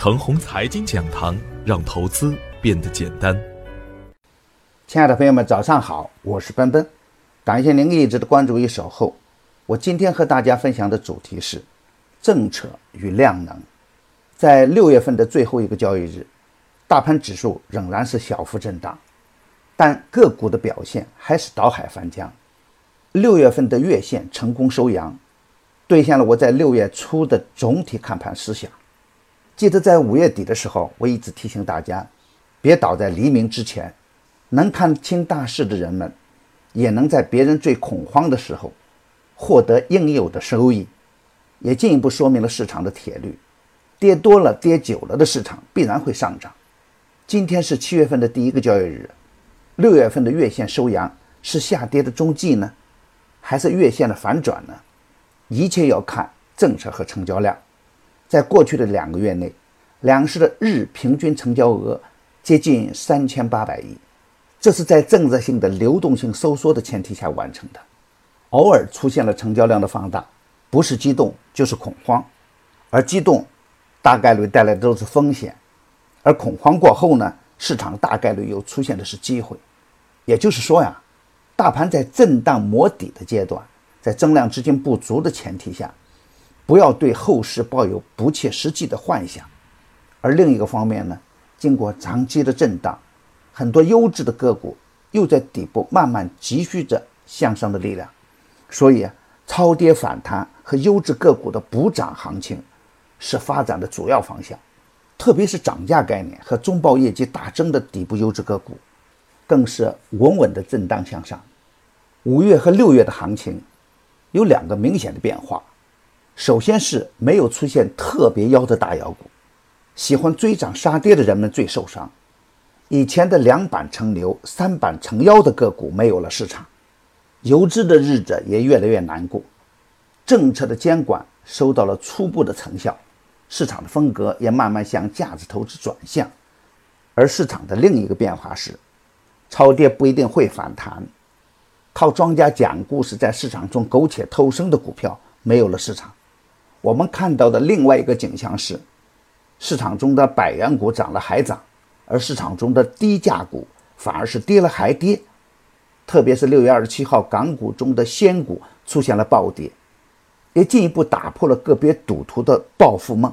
程红财经讲堂，让投资变得简单。亲爱的朋友们，早上好，我是奔奔，感谢您一直的关注与守候。我今天和大家分享的主题是政策与量能。在六月份的最后一个交易日，大盘指数仍然是小幅震荡，但个股的表现还是倒海翻江。六月份的月线成功收阳，兑现了我在六月初的总体看盘思想。记得在五月底的时候，我一直提醒大家，别倒在黎明之前。能看清大势的人们，也能在别人最恐慌的时候获得应有的收益，也进一步说明了市场的铁律：跌多了、跌久了的市场必然会上涨。今天是七月份的第一个交易日，六月份的月线收阳是下跌的中继呢，还是月线的反转呢？一切要看政策和成交量。在过去的两个月内，两市的日平均成交额接近三千八百亿，这是在政策性的流动性收缩的前提下完成的。偶尔出现了成交量的放大，不是激动就是恐慌，而激动大概率带来的都是风险，而恐慌过后呢，市场大概率又出现的是机会。也就是说呀，大盘在震荡磨底的阶段，在增量资金不足的前提下。不要对后市抱有不切实际的幻想，而另一个方面呢，经过长期的震荡，很多优质的个股又在底部慢慢积蓄着向上的力量，所以啊，超跌反弹和优质个股的补涨行情是发展的主要方向，特别是涨价概念和中报业绩大增的底部优质个股，更是稳稳的震荡向上。五月和六月的行情有两个明显的变化。首先是没有出现特别妖的大妖股，喜欢追涨杀跌的人们最受伤。以前的两板成牛、三板成妖的个股没有了市场，游资的日子也越来越难过。政策的监管收到了初步的成效，市场的风格也慢慢向价值投资转向。而市场的另一个变化是，超跌不一定会反弹，靠庄家讲故事在市场中苟且偷生的股票没有了市场。我们看到的另外一个景象是，市场中的百元股涨了还涨，而市场中的低价股反而是跌了还跌。特别是六月二十七号，港股中的仙股出现了暴跌，也进一步打破了个别赌徒的暴富梦，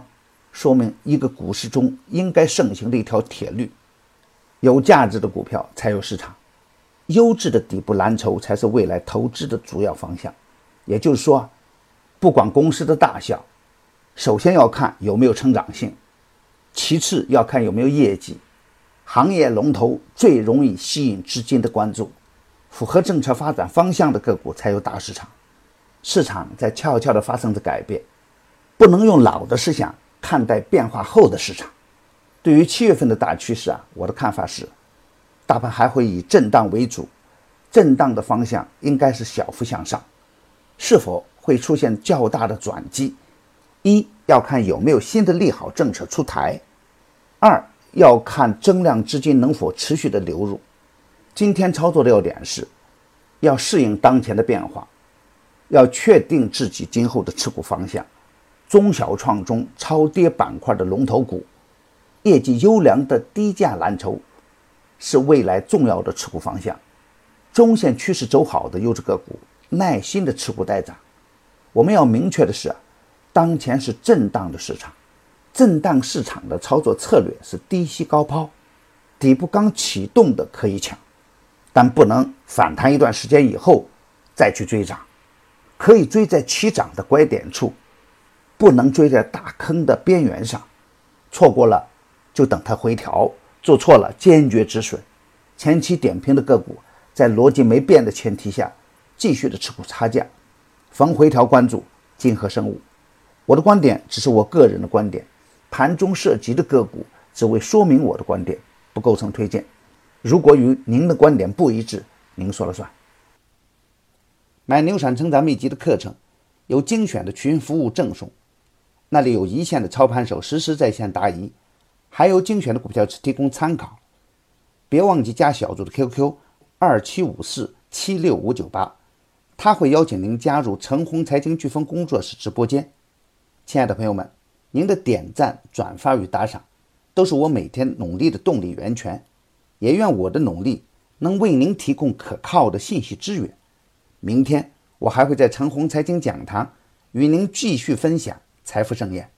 说明一个股市中应该盛行的一条铁律：有价值的股票才有市场，优质的底部蓝筹才是未来投资的主要方向。也就是说。不管公司的大小，首先要看有没有成长性，其次要看有没有业绩。行业龙头最容易吸引资金的关注，符合政策发展方向的个股才有大市场。市场在悄悄地发生着改变，不能用老的思想看待变化后的市场。对于七月份的大趋势啊，我的看法是，大盘还会以震荡为主，震荡的方向应该是小幅向上，是否？会出现较大的转机，一要看有没有新的利好政策出台，二要看增量资金能否持续的流入。今天操作的要点是，要适应当前的变化，要确定自己今后的持股方向。中小创中超跌板块的龙头股，业绩优良的低价蓝筹，是未来重要的持股方向。中线趋势走好的优质个股，耐心的持股待涨。我们要明确的是，当前是震荡的市场，震荡市场的操作策略是低吸高抛，底部刚启动的可以抢，但不能反弹一段时间以后再去追涨，可以追在起涨的拐点处，不能追在大坑的边缘上，错过了就等它回调，做错了坚决止损。前期点评的个股，在逻辑没变的前提下，继续的持股差价。逢回调关注金和生物，我的观点只是我个人的观点，盘中涉及的个股只为说明我的观点，不构成推荐。如果与您的观点不一致，您说了算。买牛产成长秘籍的课程，有精选的群服务赠送，那里有一线的操盘手实时在线答疑，还有精选的股票提供参考。别忘记加小组的 QQ：二七五四七六五九八。他会邀请您加入陈红财经飓风工作室直播间。亲爱的朋友们，您的点赞、转发与打赏，都是我每天努力的动力源泉。也愿我的努力能为您提供可靠的信息资源。明天我还会在陈红财经讲堂与您继续分享财富盛宴。